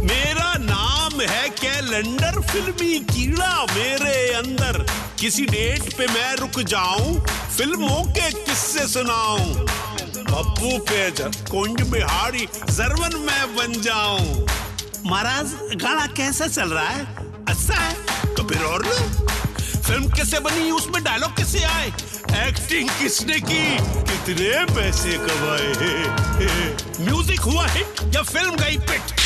मेरा नाम है कैलेंडर फिल्मी कीड़ा मेरे अंदर। किसी डेट पे मैं रुक जाऊँ, फ़िल्मों के किस्से सुनाऊं। पप्पू पे कुंज बिहारी जरवन मैं बन जाऊँ। महाराज, गाना कैसा चल रहा है? अच्छा है? तो फिर और लो। फ़िल्म कैसे बनी, उसमें डायलॉग कैसे आए? एक्टिंग किसने की? कितने पैसे कमाए म्यूज़िक हुआ हिट या फ़िल्म गई पिट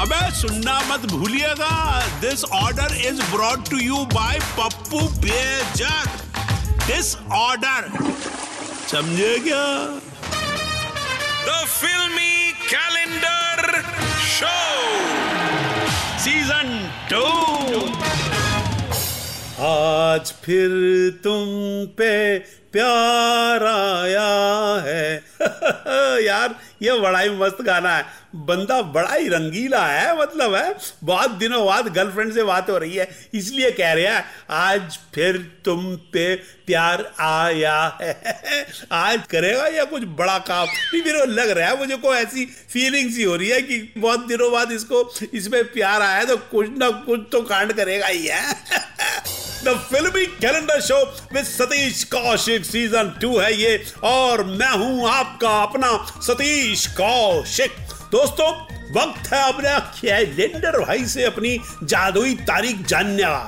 अबे सुनना मत भूलिएगा। This order is brought to you by Pappu Bejak. This order समझे क्या? द फिल्मी कैलेंडर शो सीज़न टू आज फिर तुम पे प्यार आया है। यार ये बड़ा ही मस्त गाना है। बंदा बड़ा ही रंगीला है मतलब है, बहुत दिनों बाद गर्लफ्रेंड से बात हो रही है, इसलिए कह रहे हैं, आज फिर तुम पे प्यार आया है। आज करेगा या कुछ बड़ा काम? नहीं, मेरे लग रहा है, मुझे को ऐसी फीलिंग ही हो रही है कि बहुत दिनों बाद इसको, इसमें प्यार आया तो कुछ ना कुछ तो कांड करेगा ही, है। The filmy calendar show with Satish Kaushik season two है ये, और मैं हूँ आपका अपना सतीश कौशिक दोस्तों, वक्त है अपने कैलेंडर भाई से अपनी जादुई तारीख जानने का।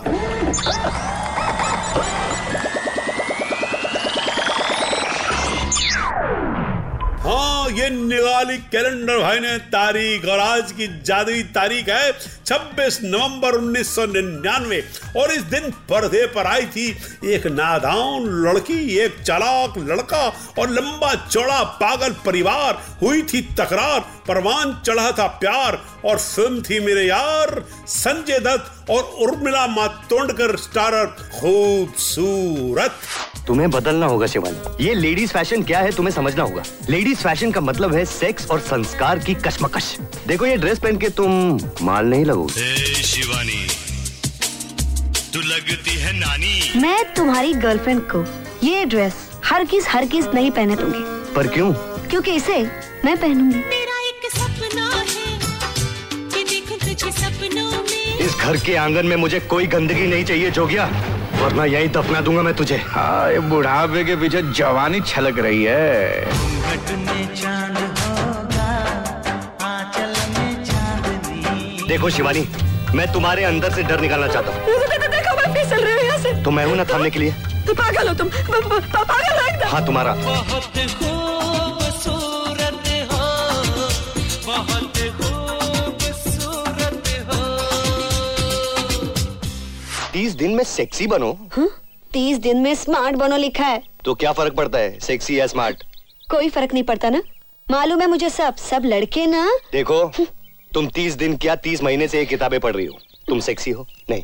हाँ ये निगाली कैलेंडर भाई ने तारीख और आज की जादुई तारीख है 26 नवंबर 1999 और इस दिन पर्दे पर आई थी एक नादान लड़की, एक चालाक लड़का और लंबा चौड़ा पागल परिवार। हुई थी तकरार, परवान चढ़ा था प्यार, और फ़िल्म थी मेरे यार, संजय दत्त और उर्मिला मातोंडकर स्टारर। खूबसूरत। तुम्हें बदलना होगा शिवानी। ये लेडीज़ फ़ैशन क्या है तुम्हें समझना होगा। लेडीज़ फ़ैशन का मतलब है सेक्स और संस्कार की कशमकश। देखो ये ड्रेस पहन के तुम माल नहीं लगोगे ए शिवानी तू लगती है नानी। मैं तुम्हारी गर्लफ्रेंड को ये ड्रेस हर किस हर किस नहीं पहने दूँगी। पर क्यों? क्योंकि इसे मैं पहनूँगी। मेरा एक सपना है कि देखूँ तुझे सपनों में। इस घर के आँगन में मुझे कोई गंदगी नहीं चाहिए जोगिया। वरना यही दफना दूँगा मैं तुझे। हाँ ये बुढ़ापे के पीछे जवानी छलक रही है। देखो शिवानी मैं तुम्हारे अंदर से डर निकालना चाहता हूँ। तो मैं हूँ ना थामने के लिए। पागल हो तुम। पागल हो एकदम। हाँ तुम्हारा। बहुत खूबसूरत हो बहुत खूबसूरत हो। तीस दिन में सेक्सी बनो। तीस दिन में स्मार्ट बनो लिखा है। तो क्या फ़र्क पड़ता है सेक्सी या स्मार्ट कोई फ़र्क नहीं पड़ता ना। मालूम है मुझे सब सब लड़के ना देखो तुम तीस दिन क्या तीस महीने से ये किताबें पढ़ रही हो? तुम सेक्सी हो? नहीं।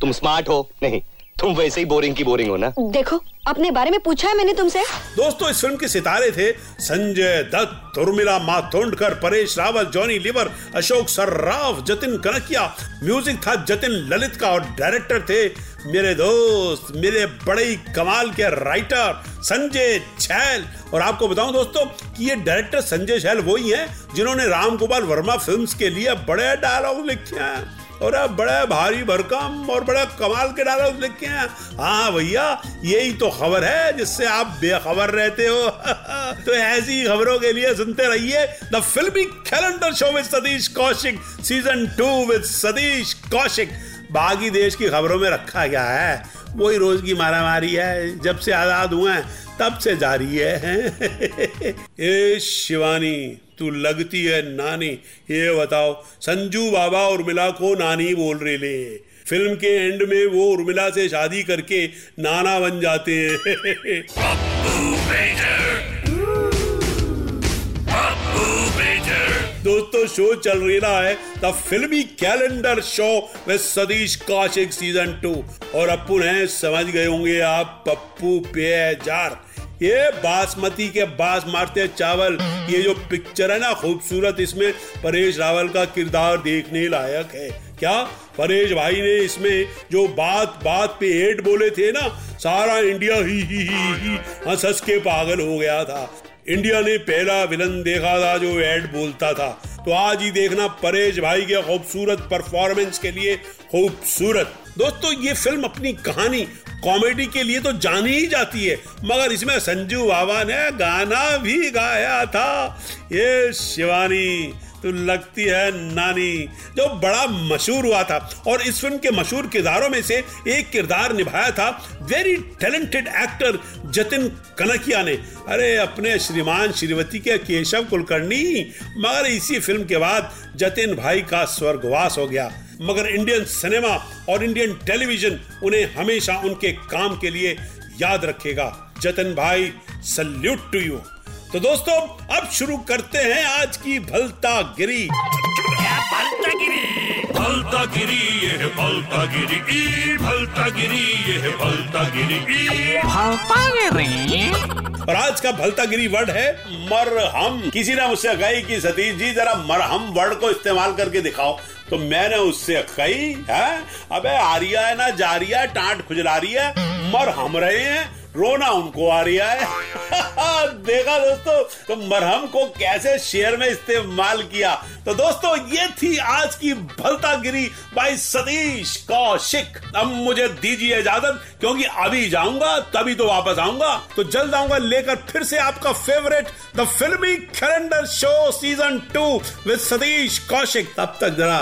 तुम स्मार्ट हो? नहीं। तुम वैसे ही बोरिंग की बोरिंग हो ना? देखो अपने बारे में पूछा है मैंने तुमसे। दोस्तों इस फ़िल्म के सितारे थे संजय दत्त उर्मिला मातोंडकर परेश रावल जॉनी लिवर अशोक सर्राफ जतिन कनकिया। म्यूज़िक था जतिन ललित का और डायरेक्टर थे मेरे दोस्त मेरे बड़े कमाल के राइटर संजय छैल। और आपको बताऊँ दोस्तों कि ये डायरेक्टर संजय शैल वही हैं जिन्होंने राम गोपाल वर्मा फिल्म्स के लिए बड़े डायलॉग लिखे हैं और अब बड़ा भारी भरकम और बड़ा कमाल के डायलॉग लिखे हैं। हाँ भैया, यही तो खबर है जिससे आप बेखबर रहते हो। तो ऐसी खबरों के लिए सुनते रहिए the filmy calendar show with Satish Kaushik season two with Satish Kaushik. बाकी देश की खबरों में रखा गया है। वही रोज की मारामारी है, जब से आज़ाद हुए हैं, तब से जारी है। ए शिवानी, तू लगती है नानी, ये बताओ, संजू बाबा उर्मिला को नानी बोल रहे ले। फ़िल्म के एंड में वो उर्मिला से शादी करके नाना बन जाते हैं। दोस्तों शो चल रहा है, the filmy calendar show with Satish Kaushik season two और अपुन है, समझ गए होंगे आप, पप्पू पेजार ये बासमती के बास मारते चावल। ये जो पिक्चर है ना, खूबसूरत, इसमें परेश रावल का किरदार देखने लायक है। क्या? परेश भाई ने इसमें जो बात बात पे एड बोले थे ना, सारा इंडिया ही ही ही ही हंस के पागल हो गया था। इंडिया ने पहला विलन देखा था जो एड बोलता था। तो आज ही देखना परेश भाई के खूबसूरत परफॉर्मेंस के लिए खूबसूरत। दोस्तों, ये फ़िल्म अपनी कहानी कॉमेडी के लिए तो जानी ही जाती है, मगर इसमें संजू बाबा ने गाना भी गाया था। ये शिवानी तो लगती है नानी, जो बड़ा मशहूर हुआ था, और इस फ़िल्म के मशहूर किरदारों में से एक किरदार निभाया था very talented actor Jatin Kanakia ने। अरे, अपने श्रीमान श्रीवती के केशव कुलकर्णी, मगर इसी फ़िल्म के बाद जतिन भाई का स्वर्गवास हो गया। मगर इंडियन सिनेमा और इंडियन टेलीविज़न उन्हें हमेशा उनके काम के लिए याद रखेगा। जतन भाई सल्यूट टू यू तो दोस्तों, अब शुरू करते हैं आज की भलता गिरी। भलता गिरी ये है भलता गिरी ई भलता गिरी ये है भलता गिरी ई और आज का भलता गिरी वर्ड है मरहम। किसी ने मुझसे कही कि सतीश जी जरा मरहम वर्ड को इस्तेमाल करके दिखाओ। तो मैंने उससे कही है? अबे आरिया है ना जारिया टांट खुजला रही है। मर हम रहे हैं रोना उनको आ रही है। देखा दोस्तों तो मरहम को कैसे शेयर में इस्तेमाल किया? तो दोस्तों, ये थी आज की भलता गिरी बाई सतीश कौशिक। अब मुझे दीजिए इजाज़त, क्योंकि अभी जाऊँगा, तभी तो वापस आऊँगा। तो जल्द आऊँगा लेकर फिर से आपका favourite the filmy calendar show season two with Satish Kaushik. तब तक जरा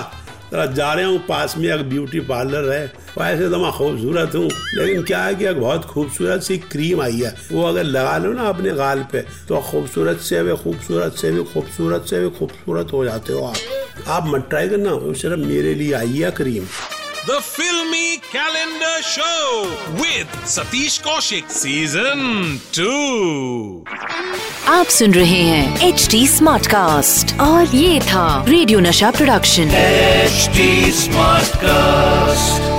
जरा जा रहे हूँ, पास में एक ब्यूटी पार्लर है। वैसे तो मैं खूबसूरत हूँ। लेकिन क्या है कि एक बहुत खूबसूरत सी क्रीम आई है। वो अगर लगा लो ना अपने गाल पे तो खूबसूरत से भी खूबसूरत से भी खूबसूरत से भी खूबसूरत हो जाते हो आप। आप मत ट्राई करना वो सिर्फ़ मेरे लिए आई है cream the filmy calendar show with Satish Kaushik Season 2. आप सुन रहे हैं एच डी स्मार्ट कास्ट और ये था रेडियो नशा प्रोडक्शन एचडी स्मार्ट Smartcast.